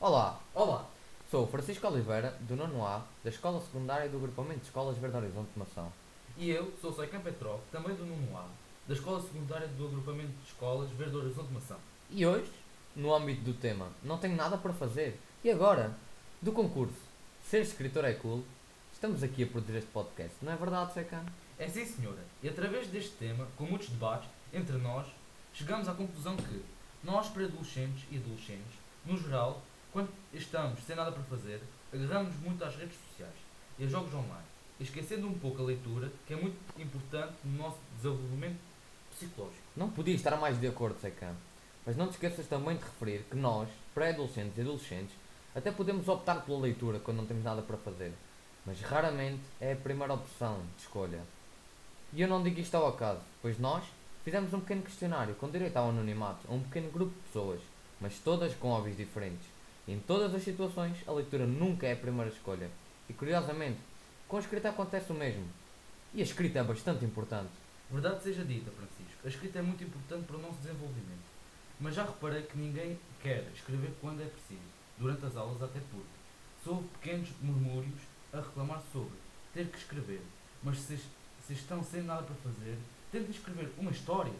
Olá, Olá, sou o Francisco Oliveira, do nono A, da Escola Secundária do Agrupamento de Escolas Verde Horizonte de Mação. e eu sou Soican Petrov, também do 9 A, da Escola Secundária do Agrupamento de Escolas Verde Horizonte de Mação. E hoje, no âmbito do tema Não tenho nada para fazer, e agora, do concurso Ser Escritor é Cool, estamos aqui a produzir este podcast, não é verdade, Secan? É sim, senhora, e através deste tema, com muitos debates entre nós, chegamos à conclusão que nós, pré-adolescentes e adolescentes, no geral, quando estamos sem nada para fazer, agarramos muito às redes sociais e a jogos online, esquecendo um pouco a leitura, que é muito importante no nosso desenvolvimento psicológico. Não podia estar mais de acordo, Secan. Mas não te esqueças também de referir que nós, pré-adolescentes e adolescentes, até podemos optar pela leitura quando não temos nada para fazer, mas raramente é a primeira opção de escolha. E eu não digo isto ao acaso, pois nós fizemos um pequeno questionário com direito ao anonimato a um pequeno grupo de pessoas, mas todas com hobbies diferentes. Em todas as situações, a leitura nunca é a primeira escolha. E curiosamente, com a escrita acontece o mesmo. E a escrita é bastante importante. Verdade seja dita, Francisco, a escrita é muito importante para o nosso desenvolvimento. Mas já reparei que ninguém quer escrever quando é preciso, durante as aulas até porque soube pequenos murmúrios a reclamar sobre ter que escrever. Mas se, se estão sem nada para fazer, tentem escrever uma história,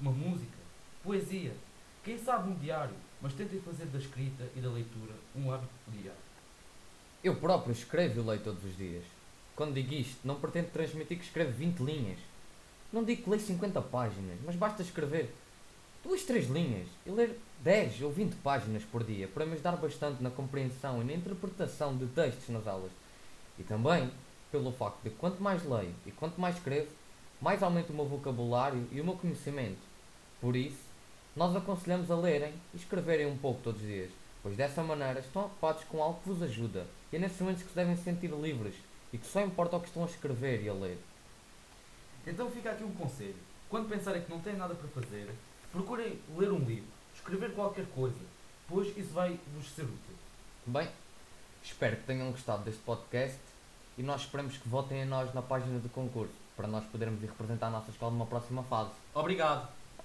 uma música, poesia, quem sabe um diário, mas tentem fazer da escrita e da leitura um hábito diário. Eu próprio escrevo e leio todos os dias. Quando digo isto, não pretendo transmitir que escrevo 20 linhas. Não digo que leio 50 páginas, mas basta escrever duas, três linhas e ler 10 ou 20 páginas por dia para me ajudar bastante na compreensão e na interpretação de textos nas aulas. E também pelo facto de quanto mais leio e quanto mais escrevo, mais aumenta o meu vocabulário e o meu conhecimento. Por isso, nós aconselhamos a lerem e escreverem um pouco todos os dias, pois dessa maneira estão ocupados com algo que vos ajuda e é nesses momentos que se devem sentir livres e que só importa o que estão a escrever e a ler. Então fica aqui um conselho. Quando pensarem que não têm nada para fazer, procurem ler um livro, escrever qualquer coisa, pois isso vai vos ser útil. Bem, espero que tenham gostado deste podcast e nós esperamos que votem a nós na página do concurso para nós podermos ir representar a nossa escola numa próxima fase. Obrigado!